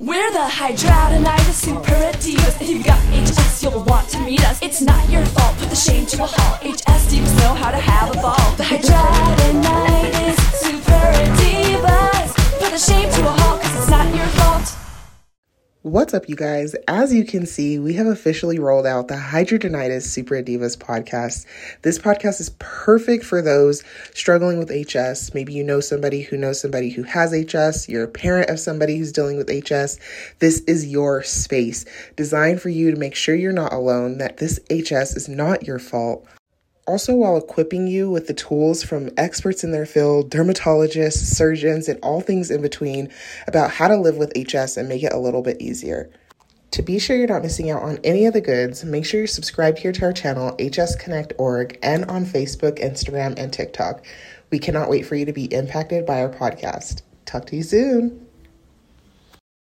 We're the Hidradenitis Super Divas. If you've got HS, you'll want to meet us. It's not your fault, put the shame to a halt. HS divas know how to have a ball. The Hidradenitis What's up, you guys? As you can see, we have officially rolled out the Hidradenitis Super Divas podcast. This podcast is perfect for those struggling with HS. Maybe you know somebody who knows somebody who has HS, you're a parent of somebody who's dealing with HS. This is your space designed for you to make sure you're not alone, that this HS is not your fault also while equipping you with the tools from experts in their field, dermatologists, surgeons, and all things in between about how to live with HS and make it a little bit easier. To be sure you're not missing out on any of the goods, make sure you're subscribed here to our channel, hsconnect.org, and on Facebook, Instagram, and TikTok. We cannot wait for you to be impacted by our podcast. Talk to you soon.